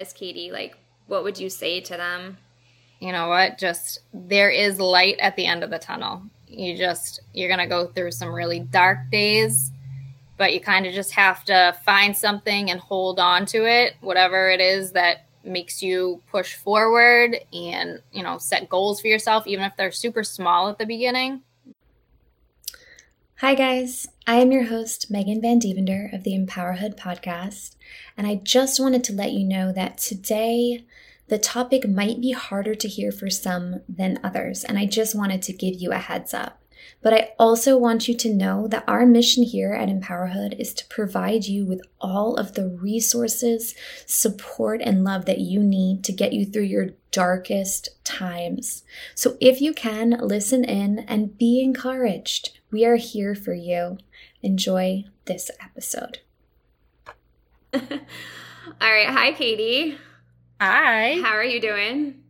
as Katie, like what would you say to them? You know what? Just there is light at the end of the tunnel. You just you're going to go through some really dark days, but you kind of just have to find something and hold on to it, whatever it is that makes you push forward and, you know, set goals for yourself even if they're super small at the beginning. Hi, guys. I am your host, Megan Van Devender of the Empowerhood podcast. And I just wanted to let you know that today the topic might be harder to hear for some than others. And I just wanted to give you a heads up. But I also want you to know that our mission here at Empowerhood is to provide you with all of the resources, support, and love that you need to get you through your darkest times. So if you can, listen in and be encouraged. We are here for you. Enjoy this episode. All right. Hi, Katie. Hi. How are you doing?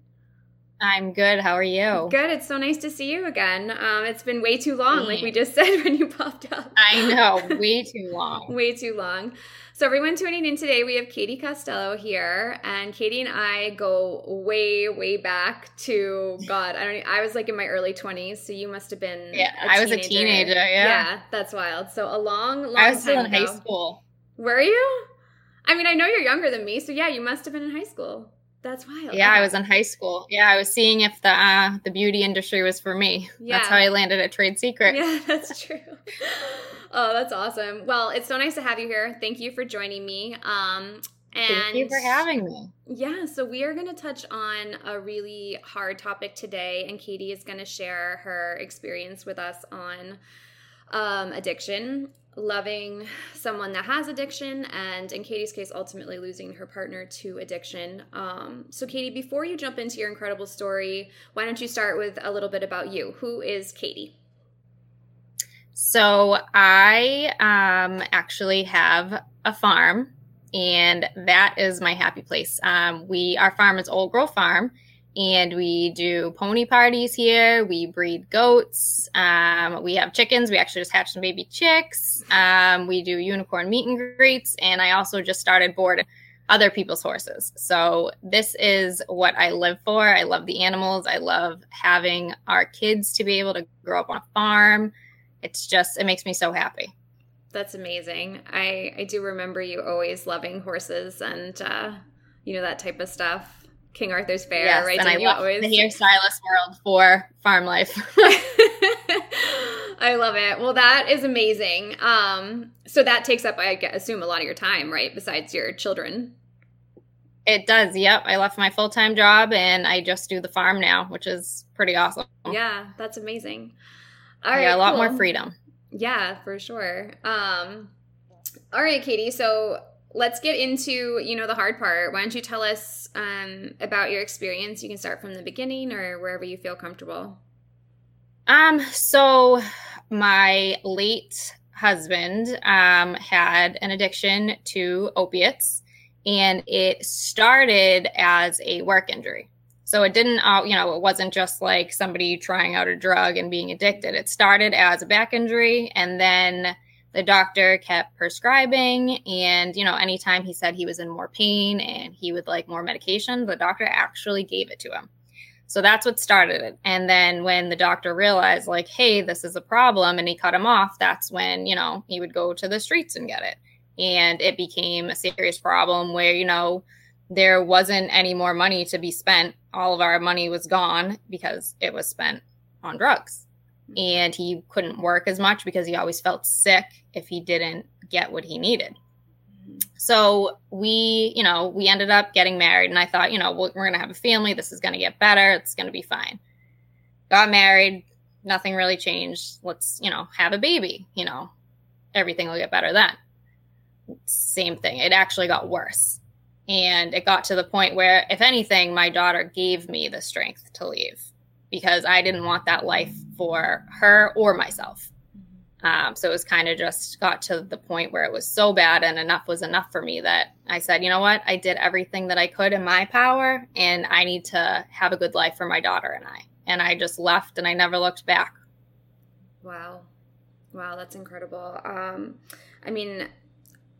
I'm good. How are you? Good. It's so nice to see you again. Um, it's been way too long, like we just said when you popped up. I know, way too long. way too long. So, everyone tuning in today, we have Katie Costello here, and Katie and I go way, way back to God. I don't. I was like in my early twenties, so you must have been. Yeah, I was a teenager. Yeah, yeah, that's wild. So a long, long. Time. I was still in ago. high school. Were you? I mean, I know you're younger than me, so yeah, you must have been in high school. That's wild. Yeah, okay. I was in high school. Yeah, I was seeing if the uh, the beauty industry was for me. Yeah. That's how I landed at Trade Secret. Yeah, that's true. oh, that's awesome. Well, it's so nice to have you here. Thank you for joining me. Um, and Thank you for having me. Yeah, so we are going to touch on a really hard topic today, and Katie is going to share her experience with us on um, addiction loving someone that has addiction and in katie's case ultimately losing her partner to addiction. Um, so katie before you jump into your incredible story why don't you start with a little bit about you? Who is katie? So i um, actually have a farm and that is my happy place. Um, we our farm is old grove farm and we do pony parties here. We breed goats. Um, we have chickens. We actually just hatched some baby chicks. Um, we do unicorn meet and greets, and I also just started boarding other people's horses. So this is what I live for. I love the animals. I love having our kids to be able to grow up on a farm. It's just it makes me so happy. That's amazing. I I do remember you always loving horses and uh, you know that type of stuff. King Arthur's Fair, yes, right? And, and I always... the hairstylist world for farm life. I love it. Well, that is amazing. Um, so that takes up, I assume, a lot of your time, right? Besides your children. It does. Yep. I left my full time job and I just do the farm now, which is pretty awesome. Yeah, that's amazing. All right, yeah, a lot cool. more freedom. Yeah, for sure. Um, all right, Katie. So let's get into you know the hard part. Why don't you tell us um, about your experience? You can start from the beginning or wherever you feel comfortable. Um so my late husband um, had an addiction to opiates and it started as a work injury. So it didn't uh, you know it wasn't just like somebody trying out a drug and being addicted. It started as a back injury and then the doctor kept prescribing and you know anytime he said he was in more pain and he would like more medication the doctor actually gave it to him. So that's what started it. And then when the doctor realized like hey this is a problem and he cut him off that's when you know he would go to the streets and get it. And it became a serious problem where you know there wasn't any more money to be spent. All of our money was gone because it was spent on drugs Mm-hmm. and he couldn't work as much because he always felt sick if he didn't get what he needed. Mm-hmm. So we, you know, we ended up getting married, and I thought, you know, we're going to have a family. This is going to get better. It's going to be fine. Got married. Nothing really changed. Let's, you know, have a baby. You know, everything will get better then. Same thing. It actually got worse. And it got to the point where, if anything, my daughter gave me the strength to leave because I didn't want that life for her or myself. Um, so it was kind of just got to the point where it was so bad and enough was enough for me that I said, you know what? I did everything that I could in my power and I need to have a good life for my daughter and I. And I just left and I never looked back. Wow. Wow, that's incredible. Um, I mean,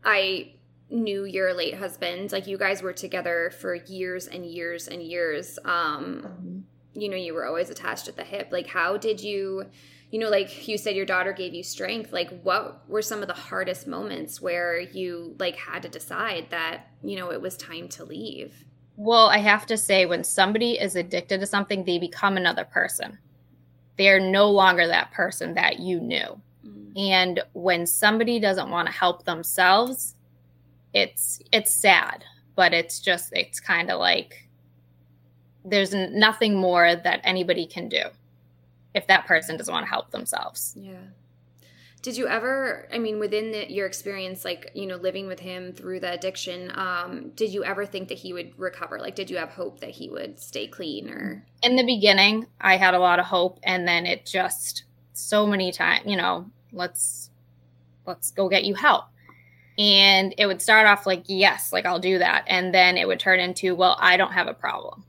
I knew your late husband, like you guys were together for years and years and years. Um, mm-hmm. You know, you were always attached at the hip. Like, how did you, you know, like you said, your daughter gave you strength. Like, what were some of the hardest moments where you like had to decide that you know it was time to leave? Well, I have to say, when somebody is addicted to something, they become another person. They are no longer that person that you knew. Mm-hmm. And when somebody doesn't want to help themselves, it's it's sad, but it's just it's kind of like there's nothing more that anybody can do if that person doesn't want to help themselves. Yeah. Did you ever, I mean, within the, your experience, like, you know, living with him through the addiction, um, did you ever think that he would recover? Like, did you have hope that he would stay clean or? In the beginning, I had a lot of hope. And then it just so many times, you know, let's, let's go get you help and it would start off like yes like i'll do that and then it would turn into well i don't have a problem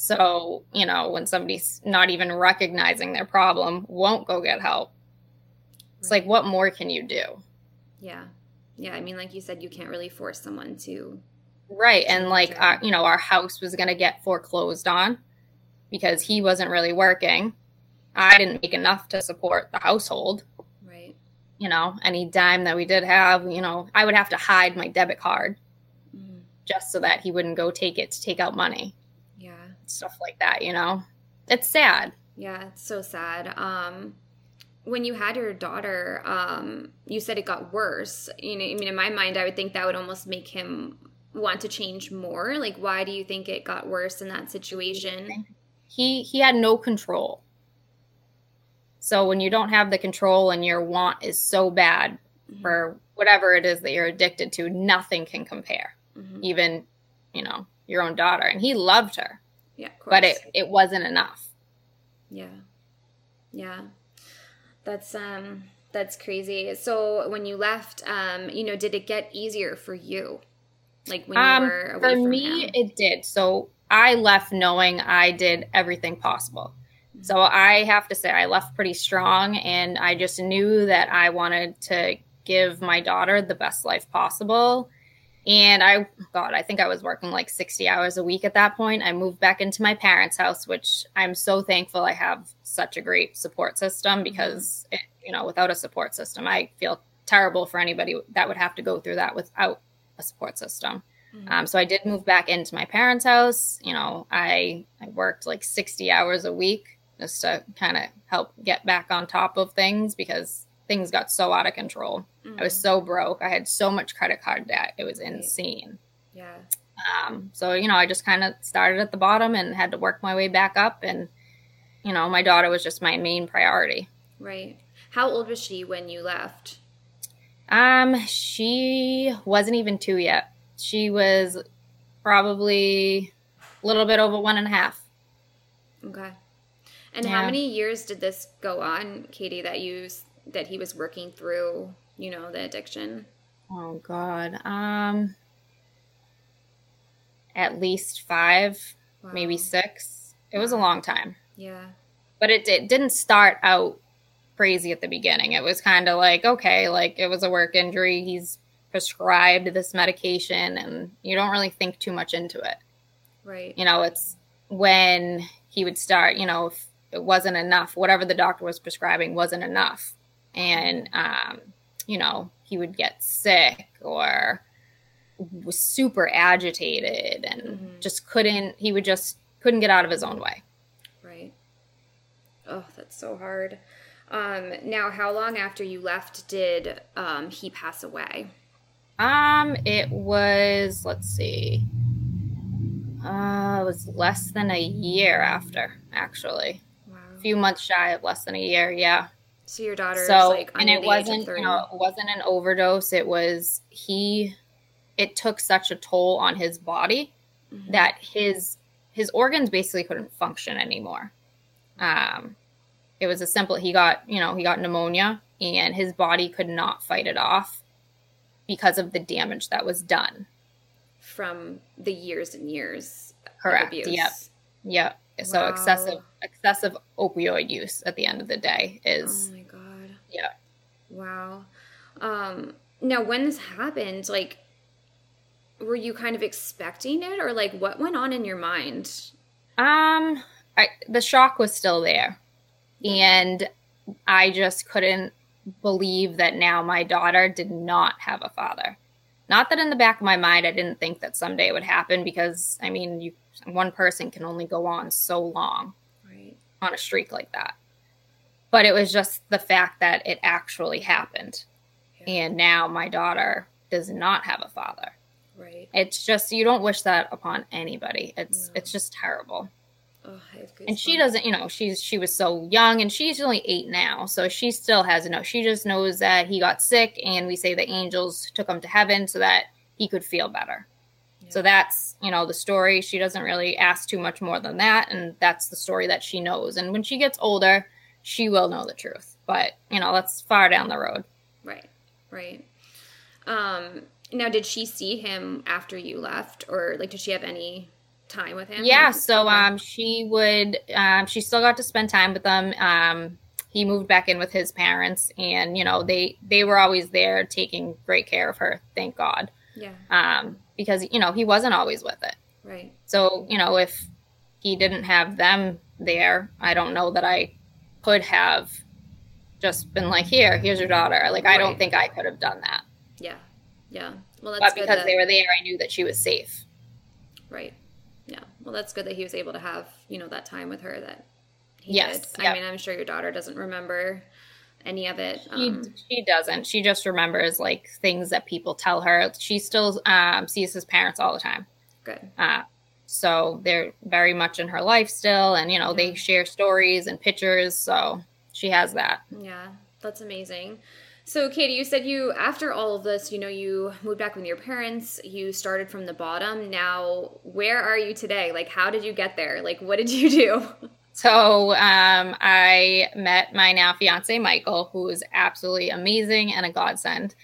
so you know when somebody's not even recognizing their problem won't go get help it's right. like what more can you do yeah yeah i mean like you said you can't really force someone to right and like our, you know our house was going to get foreclosed on because he wasn't really working i didn't make enough to support the household Right. you know, any dime that we did have, you know, I would have to hide my debit card mm. just so that he wouldn't go take it to take out money. Stuff like that, you know. It's sad. Yeah, it's so sad. Um when you had your daughter, um, you said it got worse. You know, I mean, in my mind, I would think that would almost make him want to change more. Like, why do you think it got worse in that situation? He he had no control. So when you don't have the control and your want is so bad mm-hmm. for whatever it is that you're addicted to, nothing can compare. Mm-hmm. Even, you know, your own daughter. And he loved her. Yeah. But it, it wasn't enough. Yeah. Yeah. That's um that's crazy. So when you left, um, you know, did it get easier for you? Like when um, were away for me, him? it did. So I left knowing I did everything possible. So I have to say, I left pretty strong, and I just knew that I wanted to give my daughter the best life possible. And I, God, I think I was working like 60 hours a week at that point. I moved back into my parents' house, which I'm so thankful I have such a great support system mm-hmm. because, it, you know, without a support system, I feel terrible for anybody that would have to go through that without a support system. Mm-hmm. Um, so I did move back into my parents' house. You know, I I worked like 60 hours a week just to kind of help get back on top of things because things got so out of control. Mm-hmm. I was mm-hmm. so broke. I had so much credit card debt. It was insane. Yeah. Um, so, you know, I just kind of started at the bottom and had to work my way back up. And, you know, my daughter was just my main priority. Right. How old was she when you left? Um, she wasn't even two yet. She was probably a little bit over one and a half. Okay. And yeah. how many years did this go on, Katie, that you that he was working through, you know, the addiction? Oh God. Um at least 5, wow. maybe 6. It was a long time. Yeah. But it, it didn't start out crazy at the beginning. It was kind of like, okay, like it was a work injury. He's prescribed this medication and you don't really think too much into it. Right. You know, it's when he would start, you know, if it wasn't enough. Whatever the doctor was prescribing wasn't enough. And, um, you know, he would get sick or was super agitated and mm-hmm. just couldn't, he would just couldn't get out of his own way. Right. Oh, that's so hard. Um, now, how long after you left did um, he pass away? Um, it was, let's see, uh, it was less than a year after, actually Wow. A few months shy of less than a year. Yeah. So your daughter, so like and it wasn't you know it wasn't an overdose. It was he. It took such a toll on his body mm-hmm. that his his organs basically couldn't function anymore. Um, it was a simple. He got you know he got pneumonia and his body could not fight it off because of the damage that was done from the years and years. Correct. Of abuse. Yep. Yep. So wow. excessive excessive opioid use at the end of the day is Oh. Yeah. Wow. Um now when this happened, like were you kind of expecting it or like what went on in your mind? Um I, the shock was still there. And I just couldn't believe that now my daughter did not have a father. Not that in the back of my mind I didn't think that someday it would happen because I mean, you one person can only go on so long Right. on a streak like that. But it was just the fact that it actually happened. Yeah. And now my daughter does not have a father. Right. It's just you don't wish that upon anybody. It's No. it's just terrible. Oh, And she doesn't, you know, she's she was so young and she's only 8 now. So she still has no. She just knows that he got sick and we say the angels took him to heaven so that he could feel better. So that's, you know, the story. She doesn't really ask too much more than that. And that's the story that she knows. And when she gets older, she will know the truth. But, you know, that's far down the road. Right. Right. Um now did she see him after you left or like did she have any time with him? Yeah. So um, she would, um, she still got to spend time with them. Um, he moved back in with his parents and, you know, they, they were always there taking great care of her. Thank God. Yeah. Um, because, you know, he wasn't always with it. Right. So, you know, if he didn't have them there, I don't know that I could have just been like, here, here's your daughter. Like, I don't think I could have done that. Yeah. Yeah. Well, that's But good because that- they were there, I knew that she was safe. Right. Yeah. Well, that's good that he was able to have, you know, that time with her that he Yes, did. I mean, I'm sure your daughter doesn't remember any of it. She, Um, she doesn't. She just remembers like things that people tell her. She still um, sees his parents all the time. good. Uh, so they're very much in her life still. And, you know, they share stories and pictures. So she has that. Yeah. That's amazing. So, Katie, you said you, after all of this, you know, you moved back with your parents, you started from the bottom. Now, where are you today? Like, how did you get there? Like, what did you do? So um, I met my now fiance, Michael, who is absolutely amazing and a godsend.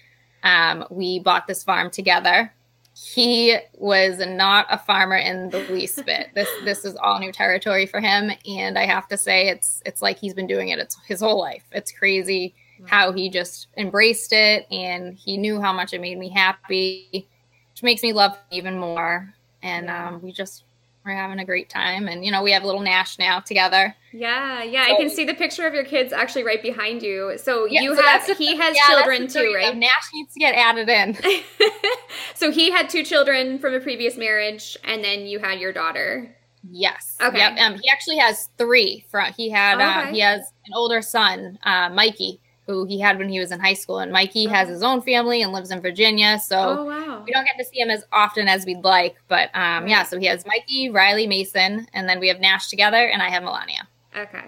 Um, we bought this farm together. He was not a farmer in the least bit. This this is all new territory for him, and I have to say, it's it's like he's been doing it it's his whole life. It's crazy how he just embraced it, and he knew how much it made me happy, which makes me love him even more. And um, we just we're having a great time, and you know we have little Nash now together. Yeah, yeah, I can see the picture of your kids actually right behind you. So Yeah, you so have, the- he has Yeah, children too, right? though. Nash needs to get added in. so he had two children from a previous marriage, and then you had your daughter. Yes. Okay. Yep. Um, he actually has three. From he had uh, Okay. he has an older son, uh, Mikey, who he had when he was in high school, and Mikey has his own family and lives in Virginia. So Oh wow! we don't get to see him as often as we'd like, but um, yeah. So he has Mikey, Riley, Mason, and then we have Nash together, and I have Melania. Okay.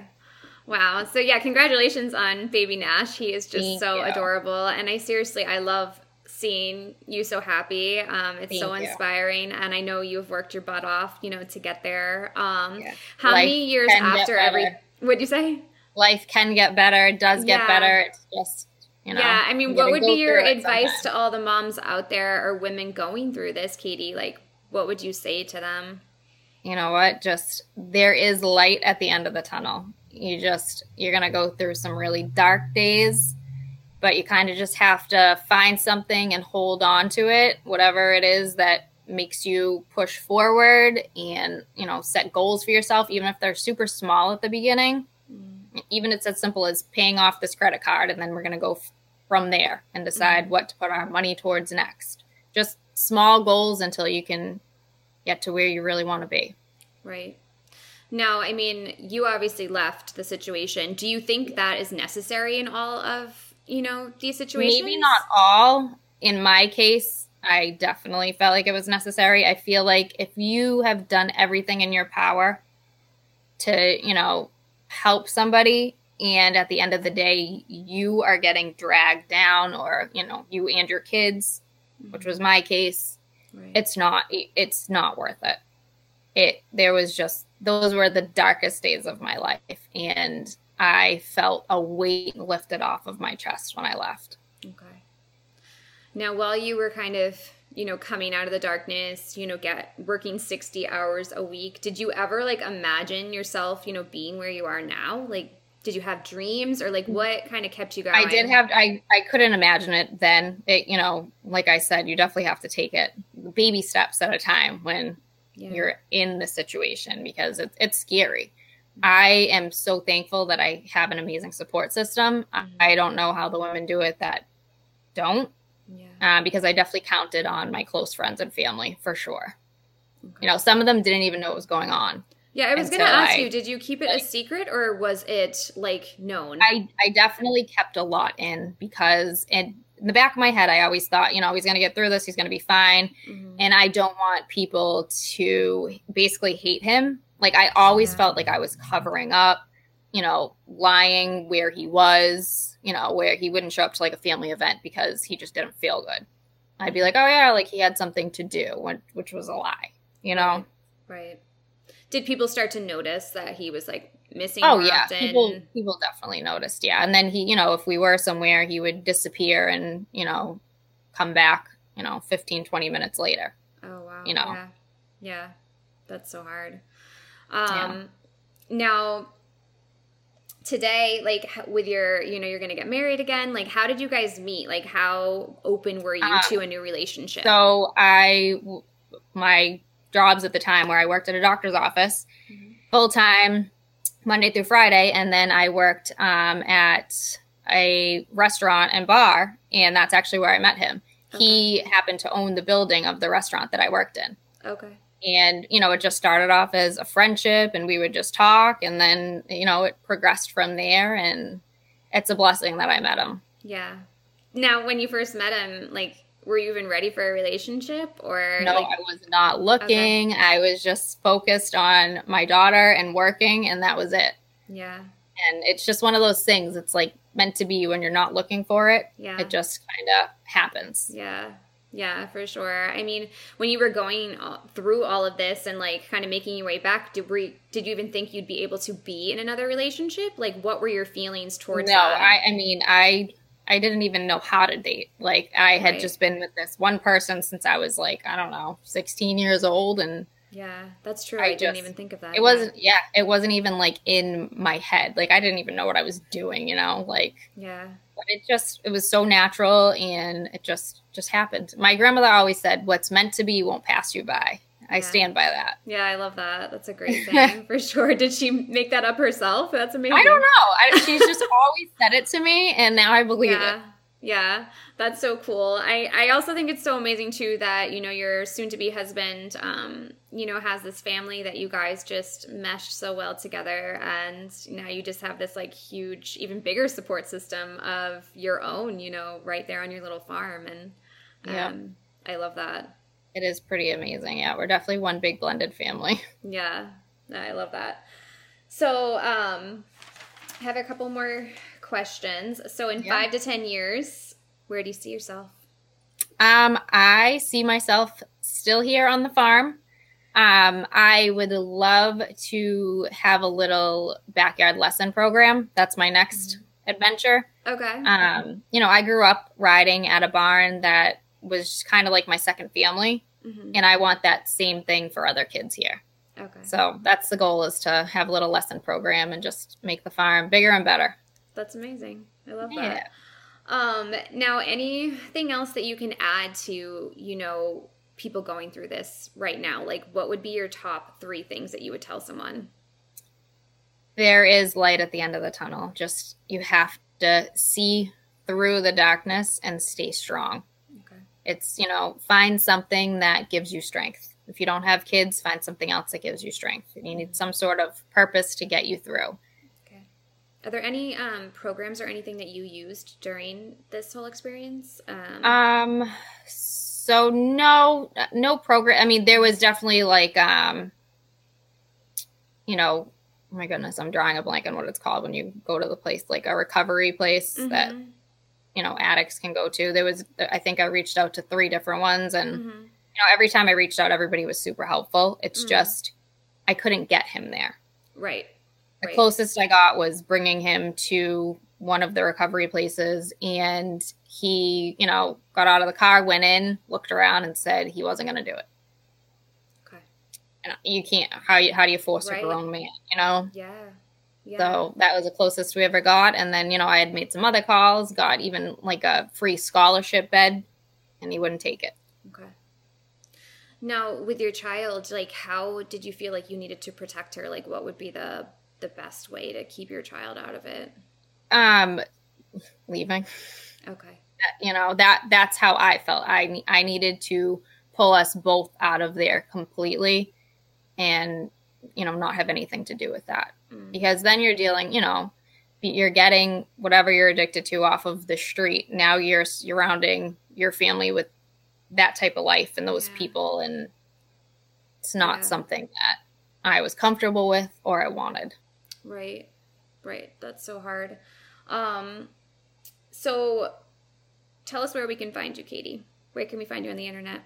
Wow. So yeah, congratulations on baby Nash. He is just Thank so you. adorable, and I seriously I love seeing you so happy. Um, it's so Thank you. inspiring, and I know you've worked your butt off, you know, to get there. Um, Yeah. how many years after every? What'd you say? Life can get better. It does get Yeah. better. It's just you know. yeah, I mean, what would be your advice to all the moms out there or women going through this, Katie? Like, what would you say to them? you know what just there is light at the end of the tunnel you just you're gonna go through some really dark days but you kind of just have to find something and hold on to it whatever it is that makes you push forward and you know set goals for yourself even if they're super small at the beginning even it's as simple as paying off this credit card and then we're going to go f- from there and decide mm-hmm. what to put our money towards next just small goals until you can get to where you really want to be Right. Now, I mean, you obviously left the situation. Do you think that is necessary in all of, you know, these situations? Maybe not all. In my case, I definitely felt like it was necessary. I feel like if you have done everything in your power to, you know, help somebody and at the end of the day you are getting dragged down or, you know, you and your kids, which mm-hmm. was my case, Right. it's not it's not worth it. It there was just those were the darkest days of my life and I felt a weight lifted off of my chest when I left. Okay. Now, while you were kind of, you know, coming out of the darkness, you know, get working 60 hours a week, did you ever like imagine yourself, you know, being where you are now? Like, did you have dreams or like what kind of kept you going? I did have I I couldn't imagine it then. It you know, like I said, you definitely have to take it baby steps at a time when yeah. you're in the situation because it's it's scary. I am so thankful that I have an amazing support system. Mm-hmm. I don't know how the women do it that don't. Yeah. Uh, because I definitely counted on my close friends and family for sure. Okay. You know, some of them didn't even know what was going on. Yeah, I was going to ask I, you, did you keep it like, a secret or was it like known? I, I definitely kept a lot in because in, in the back of my head, I always thought, you know, he's going to get through this, he's going to be fine. Mm-hmm. And I don't want people to basically hate him. Like, I always yeah. felt like I was covering up, you know, lying where he was, you know, where he wouldn't show up to like a family event because he just didn't feel good. I'd be like, oh, yeah, like he had something to do, which was a lie, you know? Right. did people start to notice that he was like missing? Oh yeah, often? people people definitely noticed. Yeah, and then he, you know, if we were somewhere, he would disappear and you know come back, you know, 15, 20 minutes later. Oh wow, you know, yeah, yeah. that's so hard. Um, yeah. now today like with your you know you're gonna get married again like how did you guys meet like how open were you uh, to a new relationship so i my jobs at the time where I worked at a doctor's office mm-hmm. full time, Monday through Friday, and then I worked um, at a restaurant and bar, and that's actually where I met him. Okay. He happened to own the building of the restaurant that I worked in. Okay. And, you know, it just started off as a friendship and we would just talk. And then, you know, it progressed from there. And it's a blessing that I met him. Yeah. Now, when you first met him, like, were you even ready for a relationship or no like... i was not looking okay. i was just focused on my daughter and working and that was it yeah and it's just one of those things it's like meant to be when you're not looking for it yeah it just kind of happens yeah yeah for sure i mean when you were going through all of this and like kind of making your way back did, we, did you even think you'd be able to be in another relationship like what were your feelings towards no that? i i mean i I didn't even know how to date. Like I had right. just been with this one person since I was like, I don't know, 16 years old and Yeah, that's true. I, I didn't even think of that. It wasn't yeah, it wasn't even like in my head. Like I didn't even know what I was doing, you know? Like Yeah. But it just it was so natural and it just just happened. My grandmother always said what's meant to be won't pass you by. I stand by that. Yeah, I love that. That's a great thing for sure. Did she make that up herself? That's amazing. I don't know. I, she's just always said it to me, and now I believe yeah. it. Yeah, that's so cool. I, I also think it's so amazing too that you know your soon to be husband, um, you know, has this family that you guys just meshed so well together, and now you just have this like huge, even bigger support system of your own, you know, right there on your little farm, and um, yeah. I love that. It is pretty amazing. Yeah, we're definitely one big blended family. Yeah, I love that. So, um, I have a couple more questions. So, in yeah. five to 10 years, where do you see yourself? Um, I see myself still here on the farm. Um, I would love to have a little backyard lesson program. That's my next mm-hmm. adventure. Okay. Um, you know, I grew up riding at a barn that was kind of like my second family. Mm-hmm. And I want that same thing for other kids here. Okay. So that's the goal is to have a little lesson program and just make the farm bigger and better. That's amazing. I love yeah. that. Um, now, anything else that you can add to, you know, people going through this right now? Like, what would be your top three things that you would tell someone? There is light at the end of the tunnel. Just you have to see through the darkness and stay strong. It's, you know, find something that gives you strength. If you don't have kids, find something else that gives you strength. You need some sort of purpose to get you through. Are there any um, programs or anything that you used during this whole experience? Um, um so no, no program. I mean, there was definitely like, um, you know, oh my goodness, I'm drawing a blank on what it's called when you go to the place, like a recovery place mm-hmm. that you know addicts can go to. There was I think I reached out to three different ones, and mm-hmm. you know every time I reached out, everybody was super helpful. It's mm-hmm. just I couldn't get him there. Right. The right. closest I got was bringing him to one of the recovery places, and he, you know, got out of the car, went in, looked around, and said he wasn't going to do it. Okay. And you can't. How you how do you force right. a grown man? You know. Yeah. Yeah. So that was the closest we ever got. And then, you know, I had made some other calls, got even like a free scholarship bed, and he wouldn't take it. Okay. Now, with your child, like, how did you feel like you needed to protect her? Like, what would be the the best way to keep your child out of it? Um, leaving. Okay. You know that that's how I felt. I I needed to pull us both out of there completely, and you know not have anything to do with that mm. because then you're dealing. You know, you're getting whatever you're addicted to off of the street. Now you're surrounding your family with that type of life and those yeah. people, and it's not yeah. something that I was comfortable with or I wanted. Right, right. That's so hard. Um, so tell us where we can find you, Katie. Where can we find you on the internet?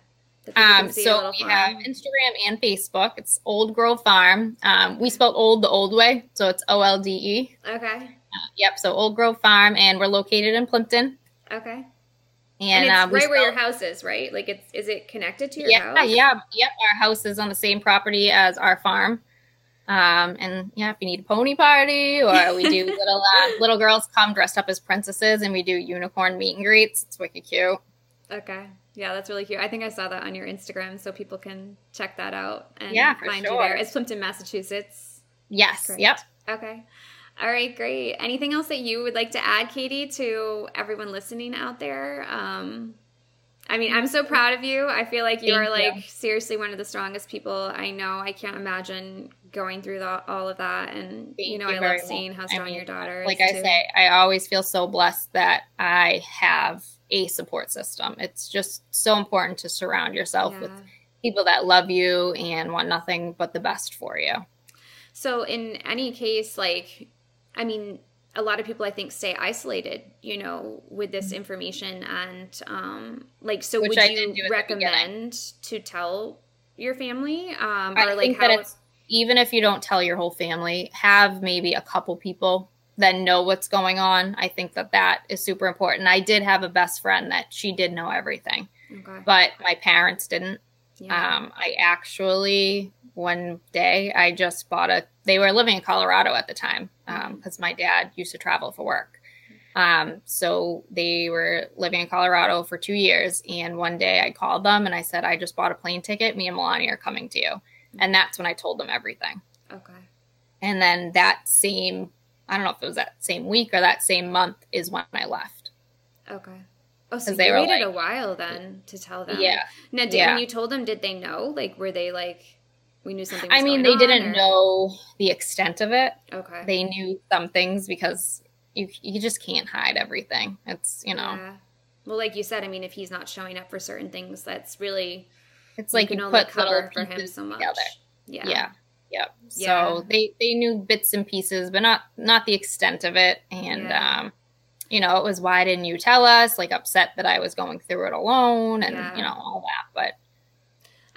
Um, so we have Instagram and Facebook. It's Old Grove Farm. Um, we spelled old the old way, so it's O L D E. Okay. Uh, yep. So Old Grove Farm, and we're located in Plympton. Okay. And, and it's uh, right where your house is, right? Like, it's is it connected to your house? yeah, house? Yeah, yep. Our house is on the same property as our farm. Um, and yeah, if you need a pony party or we do little uh, little girls come dressed up as princesses and we do unicorn meet and greets. It's wicked cute. Okay. Yeah, that's really cute. I think I saw that on your Instagram, so people can check that out and yeah, find sure. you there. It's Plympton, Massachusetts. Yes. Yep. Okay. All right, great. Anything else that you would like to add, Katie, to everyone listening out there? Um, I mean, I'm so proud of you. I feel like you Thank are like you. seriously one of the strongest people I know. I can't imagine going through the, all of that. And, Thank you know, you I love seeing how strong I mean, your daughter like is. Like I say, I always feel so blessed that I have a support system. It's just so important to surround yourself yeah. with people that love you and want nothing but the best for you. So, in any case, like, I mean, a lot of people I think stay isolated, you know, with this information and um like so Which would I you recommend to tell your family um or I like how even if you don't tell your whole family, have maybe a couple people that know what's going on. I think that that is super important. I did have a best friend that she did know everything, okay. but my parents didn't. Yeah. Um, I actually one day I just bought a. They were living in Colorado at the time because um, my dad used to travel for work. Um, so they were living in Colorado for two years, and one day I called them and I said, "I just bought a plane ticket. Me and Melania are coming to you." And that's when I told them everything. Okay. And then that same, I don't know if it was that same week or that same month is when I left. Okay. Oh, so they waited like, a while then to tell them. Yeah. Now, did, yeah. when you told them, did they know? Like, were they like, we knew something? I mean, they didn't or? know the extent of it. Okay. They knew some things because you you just can't hide everything. It's you know. Yeah. Well, like you said, I mean, if he's not showing up for certain things, that's really it's like you, you put cover for him so much. Together. Yeah. Yeah. Yep. Yeah. So they they knew bits and pieces, but not not the extent of it. And yeah. um, you know, it was why didn't you tell us? Like upset that I was going through it alone, and you know all that. But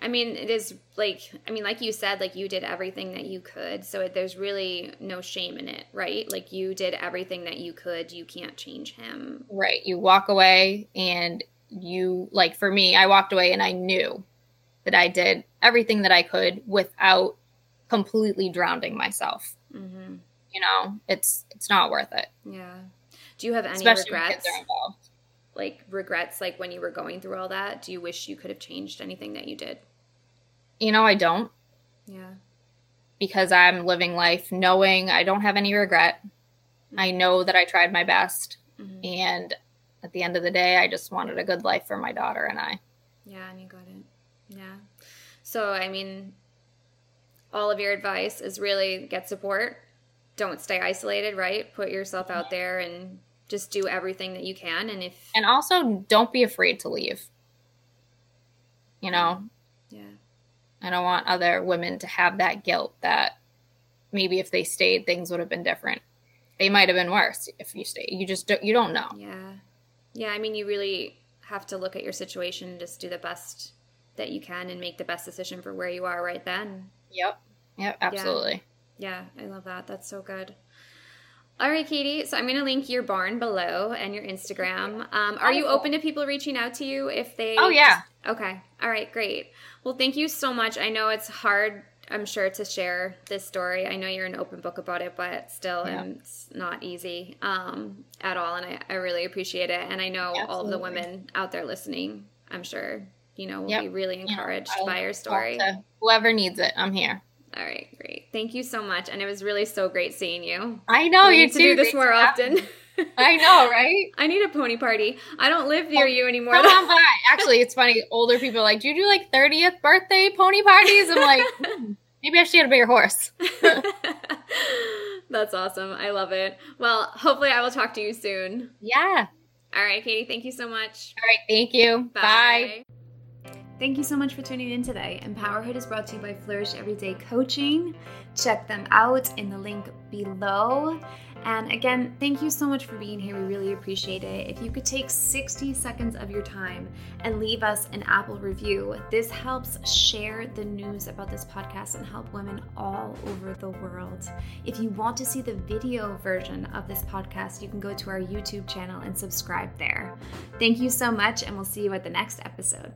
I mean, it is like I mean, like you said, like you did everything that you could. So it, there's really no shame in it, right? Like you did everything that you could. You can't change him. Right. You walk away, and you like for me, I walked away, and I knew that I did everything that I could without completely drowning myself. Mm-hmm. You know, it's it's not worth it. Yeah. Do you have any Especially regrets? Like regrets, like when you were going through all that. Do you wish you could have changed anything that you did? You know, I don't. Yeah. Because I'm living life knowing I don't have any regret. Mm-hmm. I know that I tried my best, mm-hmm. and at the end of the day, I just wanted a good life for my daughter and I. Yeah, and you got it. Yeah. So, I mean, all of your advice is really get support. Don't stay isolated, right? Put yourself out there and just do everything that you can. And if. And also, don't be afraid to leave. You know? Yeah. I don't want other women to have that guilt that maybe if they stayed, things would have been different. They might have been worse if you stayed. You just don't, you don't know. Yeah. Yeah. I mean, you really have to look at your situation and just do the best that you can and make the best decision for where you are right then. Yep. Yep, absolutely. Yeah, yeah I love that. That's so good. All right, Katie. So I'm going to link your barn below and your Instagram. Um, are you open to people reaching out to you if they? Oh yeah. Okay. All right. Great. Well, thank you so much. I know it's hard I'm sure to share this story. I know you're an open book about it, but still, yeah. it's not easy um, at all. And I, I really appreciate it. And I know Absolutely. all of the women out there listening, I'm sure, you know, will yep. be really encouraged yeah, by your story. Whoever needs it, I'm here. All right, great. Thank you so much. And it was really so great seeing you. I know we you need to do this more often. I know, right? I need a pony party. I don't live near oh, you anymore. Come on by. Actually, it's funny. Older people are like, do you do like 30th birthday pony parties? I'm like, hmm, maybe I should get a bigger horse. That's awesome. I love it. Well, hopefully I will talk to you soon. Yeah. All right, Katie. Thank you so much. All right. Thank you. Bye. Bye. Thank you so much for tuning in today. Empowerhood is brought to you by Flourish Everyday Coaching. Check them out in the link below. And again, thank you so much for being here. We really appreciate it. If you could take 60 seconds of your time and leave us an Apple review, this helps share the news about this podcast and help women all over the world. If you want to see the video version of this podcast, you can go to our YouTube channel and subscribe there. Thank you so much, and we'll see you at the next episode.